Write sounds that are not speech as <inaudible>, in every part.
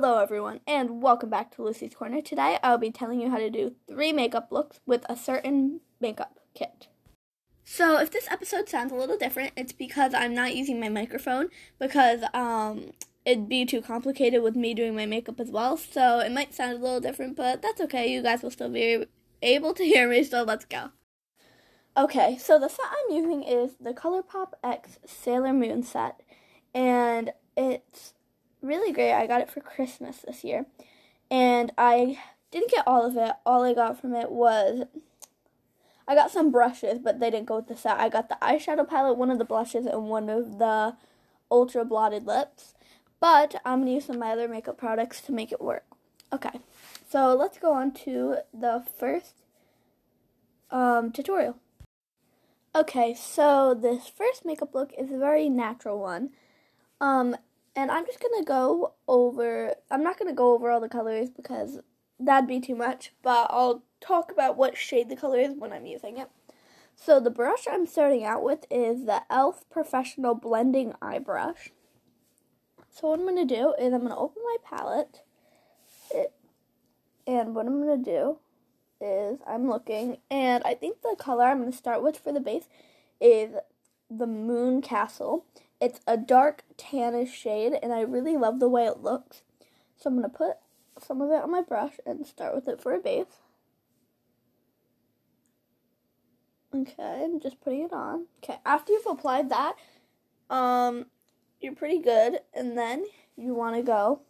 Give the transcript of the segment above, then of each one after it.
Hello, everyone, and welcome back to Lucy's Corner. Today, I'll be telling you how to do three makeup looks with a certain makeup kit. So, if this episode sounds a little different, it's because I'm not using my microphone because um, it'd be too complicated with me doing my makeup as well. So, it might sound a little different, but that's okay. You guys will still be able to hear me, so let's go. Okay, so the set I'm using is the ColourPop X Sailor Moon set, and it's really great. I got it for Christmas this year. And I didn't get all of it. All I got from it was I got some brushes, but they didn't go with the set. I got the eyeshadow palette, one of the blushes, and one of the ultra blotted lips. But I'm to use some of my other makeup products to make it work. Okay, so let's go on to the first um, tutorial. Okay, so this first makeup look is a very natural one. Um, and I'm just to go over, I'm not to go over all the colors because that'd be too much, but I'll talk about what shade the color is when I'm using it. So the brush I'm starting out with is the e.l.f. Professional Blending Eye Brush. So what I'm going to do is I'm going to open my palette, it, and what I'm going to do is I'm looking, and I think the color I'm going to start with for the base is the Moon Castle. It's a dark tannish shade, and I really love the way it looks. So I'm going to put some of it on my brush and start with it for a base. Okay, I'm just putting it on. Okay, after you've applied that, um, you're pretty good, and then you want to go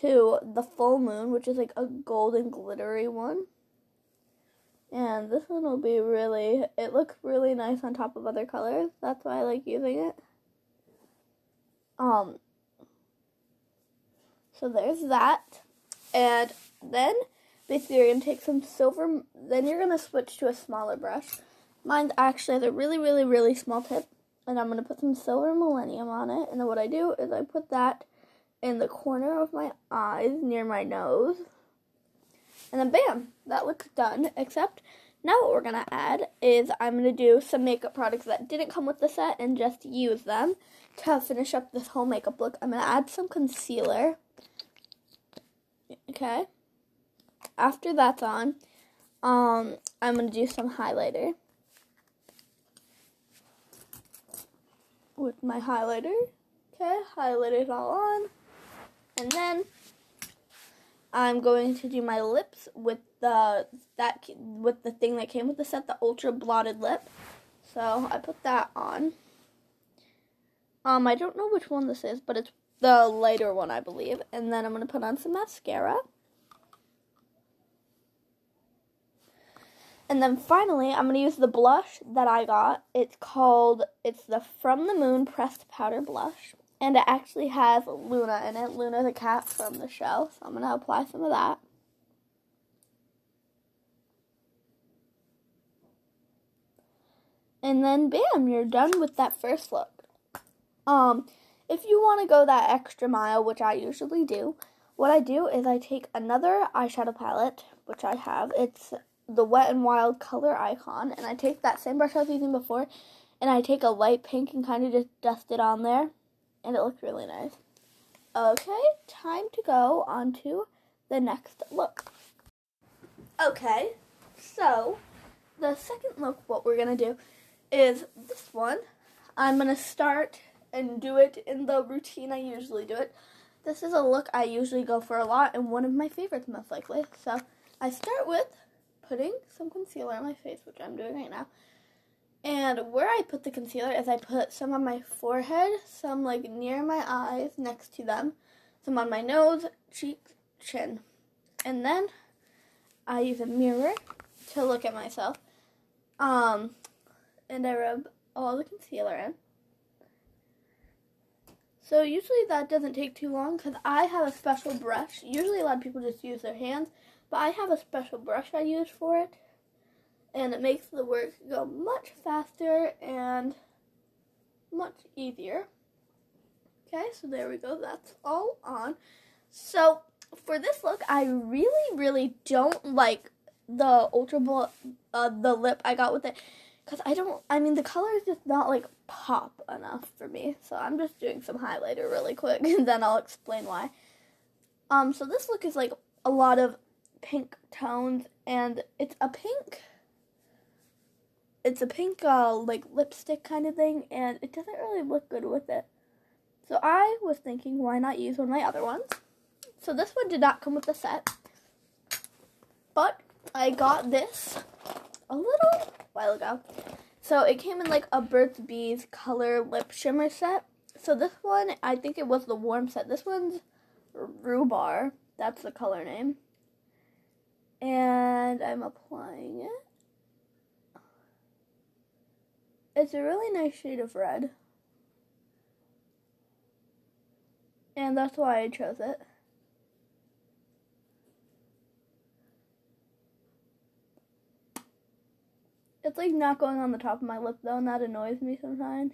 to the full moon, which is like a golden glittery one. And this one will be really, it looks really nice on top of other colors. That's why I like using it. Um, so there's that. And then basically you're going to take some silver, then you're going to switch to a smaller brush. Mine actually has a really, really, really small tip. And I'm going to put some silver millennium on it. And then what I do is I put that in the corner of my eyes near my nose. And then bam, that looks done. Except now what we're going to add is I'm going to do some makeup products that didn't come with the set and just use them to finish up this whole makeup look. I'm going to add some concealer. Okay. After that's on, um, I'm going to do some highlighter. With my highlighter. Okay, highlighter's all on. And then I'm going to do my lips with the that with the thing that came with the set, the ultra blotted lip. So I put that on. Um, I don't know which one this is, but it's the lighter one, I believe. And then I'm gonna put on some mascara. And then finally, I'm to use the blush that I got. It's called, it's the From the Moon Pressed Powder Blush and it actually has Luna in it. Luna the cat from the show. So I'm to apply some of that. And then bam, you're done with that first look. Um, if you want to go that extra mile, which I usually do, what I do is I take another eyeshadow palette, which I have. It's the Wet and Wild color icon, and I take that same brush I was using before, and I take a light pink and kind of just dust it on there and it looked really nice. Okay, time to go on to the next look. Okay, so the second look, what we're gonna do is this one. I'm gonna start and do it in the routine I usually do it. This is a look I usually go for a lot and one of my favorites, most likely. So I start with putting some concealer on my face, which I'm doing right now. And where I put the concealer is I put some on my forehead, some like near my eyes next to them, some on my nose, cheeks, chin. And then I use a mirror to look at myself. Um, and I rub all the concealer in. So usually that doesn't take too long because I have a special brush. Usually a lot of people just use their hands, but I have a special brush I use for it and it makes the work go much faster and much easier. Okay, so there we go. That's all on. So for this look, I really, really don't like the ultra bl- uh, the lip I got with it because I don't. I mean, the color is just not like pop enough for me. So I'm just doing some highlighter really quick, <laughs> and then I'll explain why. Um, so this look is like a lot of pink tones, and it's a pink. It's a pink, uh, like lipstick kind of thing, and it doesn't really look good with it. So I was thinking, why not use one of my other ones? So this one did not come with the set, but I got this a little while ago. So it came in like a Burt's Bees color lip shimmer set. So this one, I think it was the warm set. This one's Rhubarb. That's the color name. And I'm applying it. It's a really nice shade of red. And that's why I chose it. It's like not going on the top of my lip though, and that annoys me sometimes.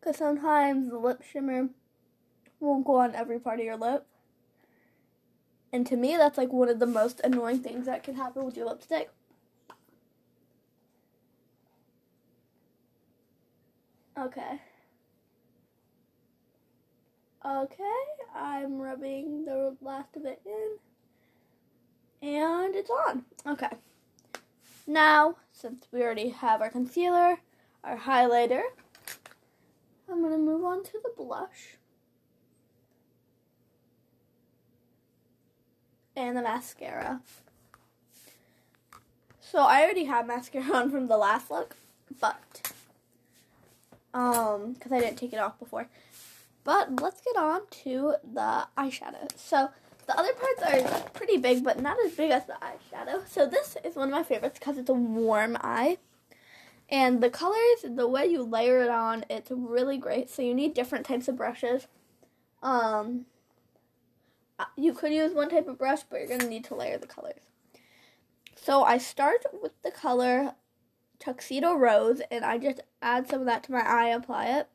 Because sometimes the lip shimmer won't go on every part of your lip. And to me, that's like one of the most annoying things that can happen with your lipstick. Okay. Okay, I'm rubbing the last of it in. And it's on. Okay. Now, since we already have our concealer, our highlighter, I'm going to move on to the blush. And the mascara. So I already have mascara <laughs> on from the last look, but um, because I didn't take it off before. But let's get on to the eyeshadow. So the other parts are pretty big, but not as big as the eyeshadow. So this is one of my favorites because it's a warm eye. And the colors, the way you layer it on, it's really great. So you need different types of brushes. Um, uh, you could use one type of brush, but you're going to need to layer the colors. So I start with the color Tuxedo Rose, and I just add some of that to my eye, apply it.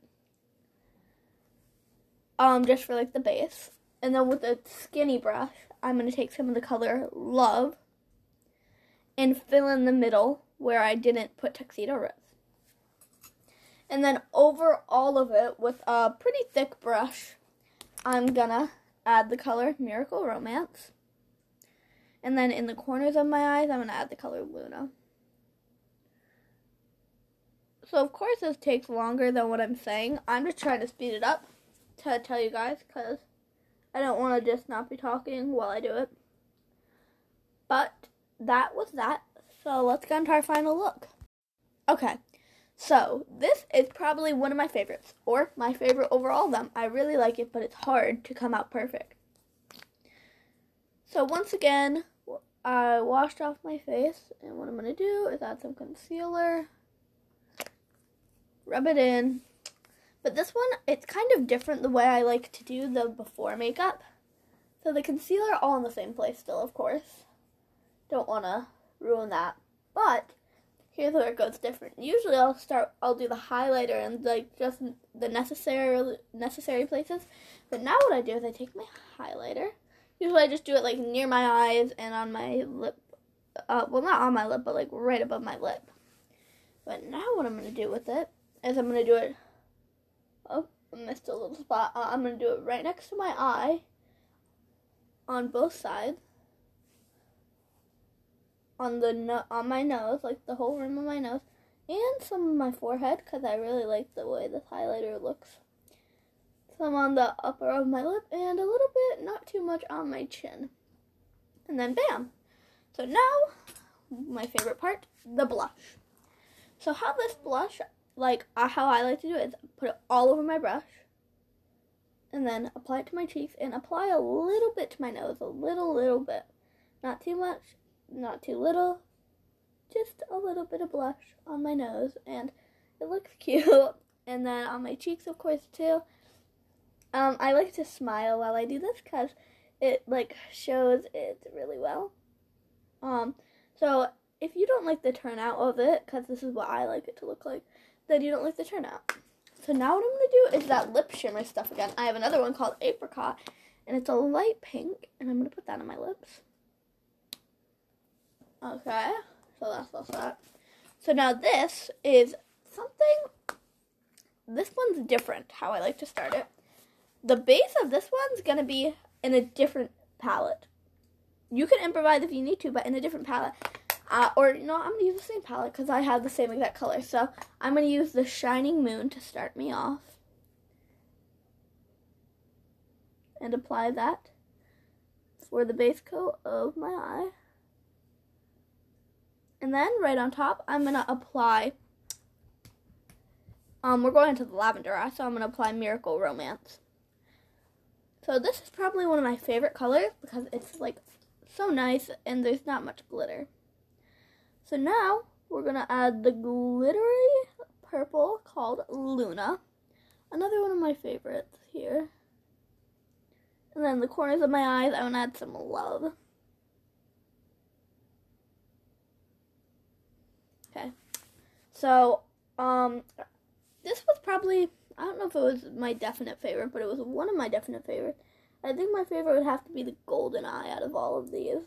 Um, just for like the base. And then with a skinny brush, I'm going to take some of the color Love and fill in the middle where I didn't put Tuxedo Rose. And then over all of it with a pretty thick brush, I'm gonna add the color Miracle Romance. And then in the corners of my eyes, I'm gonna add the color Luna. So of course this takes longer than what I'm saying. I'm just trying to speed it up to tell you guys because I don't want to just not be talking while I do it. But that was that. So let's get into our final look. Okay, so this is probably one of my favorites, or my favorite overall them. I really like it, but it's hard to come out perfect. So once again, I washed off my face, and what I'm to do is add some concealer, rub it in. But this one, it's kind of different the way I like to do the before makeup. So the concealer all in the same place still, of course. Don't want to ruin that. But here's where it goes different. Usually I'll start I'll do the highlighter and like just the necessary necessary places. But now what I do is I take my highlighter. Usually I just do it like near my eyes and on my lip. Uh, well, not on my lip, but like right above my lip. But now what I'm going to do with it is I'm to do it. Oh, I missed a little spot. Uh, I'm to do it right next to my eye on both sides on the no- on my nose, like the whole rim of my nose, and some of my forehead because I really like the way this highlighter looks. Some on the upper of my lip and a little bit, not too much on my chin. And then bam. So now, my favorite part, the blush. So how this blush, like uh, how I like to do it, is put it all over my brush. And then apply it to my cheeks and apply a little bit to my nose, a little, little bit. Not too much, not too little, just a little bit of blush on my nose, and it looks <laughs> cute. and then on my cheeks, of course, too. Um, I like to smile while I do this because it like shows it really well. Um, so if you don't like the turnout of it, because this is what I like it to look like, then you don't like the turnout. So now what I'm to do is that lip shimmer stuff again. I have another one called Apricot, and it's a light pink, and I'm to put that on my lips. Okay, so that's that's that. So now this is something. This one's different. How I like to start it. the base of this one's to be in a different palette. You can improvise if you need to, but in a different palette. Uh, or, no, I'm to use the same palette because I have the same exact color. So I'm to use the Shining Moon to start me off. And apply that for the base coat of my eye. And then right on top, I'm to apply, um, we're going into the lavender eye, so I'm to apply Miracle Romance. So this is probably one of my favorite colors because it's like so nice and there's not much glitter. So now we're to add the glittery purple called Luna. Another one of my favorites here. And then the corners of my eyes, I want to add some love. Okay. So, um, this was probably, I don't know if it was my definite favorite, but it was one of my definite favorites. I think my favorite would have to be the golden eye out of all of these.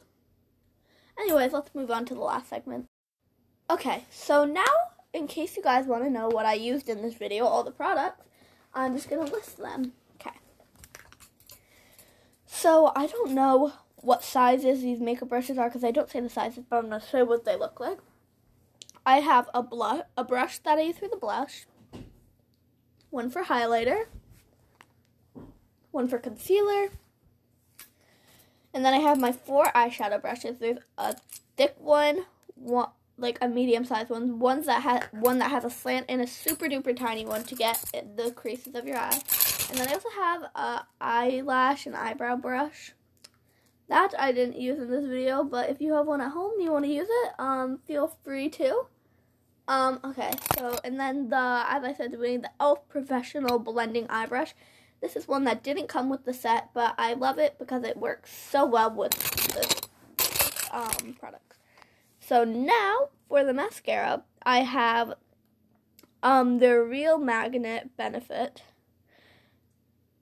Anyways, let's move on to the last segment. Okay, so now, in case you guys want to know what I used in this video, all the products, I'm just going to list them. Okay. So, I don't know what sizes these makeup brushes are because I don't say the sizes, but I'm going to show what they look like. I have a blush, a brush that I use for the blush, one for highlighter, one for concealer, and then I have my four eyeshadow brushes. There's a thick one, one like a medium sized one, ones that has one that has a slant, and a super duper tiny one to get the creases of your eye. And then I also have a eyelash and eyebrow brush. That I didn't use in this video, but if you have one at home and you want to use it, um, feel free to. Um, okay, so, and then the, as I said, doing the e.l.f. Professional Blending Eye Brush. This is one that didn't come with the set, but I love it because it works so well with the um, products. So now, for the mascara, I have um, the Real Magnet Benefit.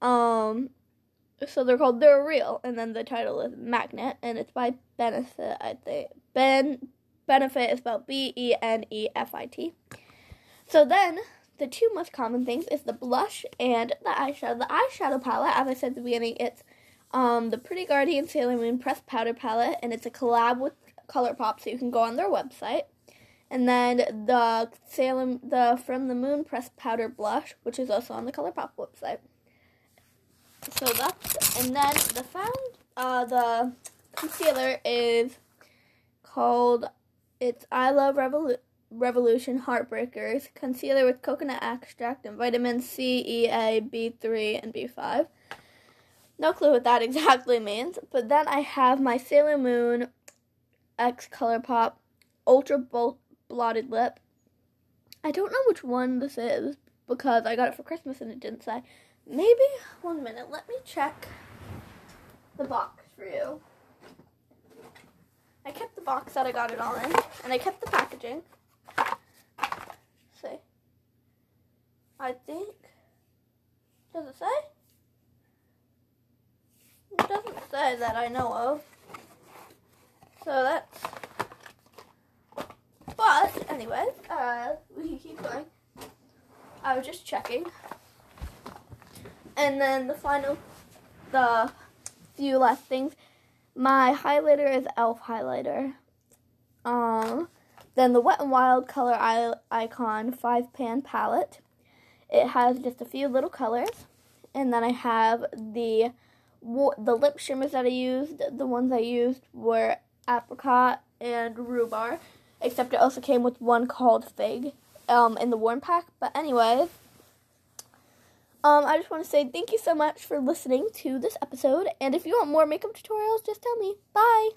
Um, so they're called They're Real, and then the title is Magnet, and it's by Benefit, I think. Ben Benefit is spelled B E N E F I T. So then, the two most common things is the blush and the eyeshadow. The eyeshadow palette, as I said at the beginning, it's um, the Pretty Guardian Sailor Moon Pressed Powder Palette, and it's a collab with ColourPop, so you can go on their website. And then the Salem the From the Moon Pressed Powder Blush, which is also on the ColourPop website. So that's, and then the found, uh, the concealer is called it's I Love Revolu- Revolution Heartbreakers concealer with coconut extract and vitamin C, E, A, B3, and B5. No clue what that <laughs> exactly means. But then I have my Sailor Moon X ColourPop Ultra Blotted Lip. I don't know which one this is because I got it for Christmas and it didn't say. Maybe, one minute, let me check the box for you. I kept the box that I got it all in, and I kept the packaging. see. I think. Does it say? It doesn't say that I know of. So that's. But, anyway, uh, we can keep going. I was just checking. And then the final, the few last things my highlighter is e.l.f. highlighter. Um, then the Wet n Wild color icon five pan palette. It has just a few little colors, and then I have the the lip shimmers that I used. The ones I used were apricot and rhubarb, except it also came with one called fig um, in the warm pack. But anyways, um, I just want to say thank you so much for listening to this episode. And if you want more makeup tutorials, just tell me. Bye.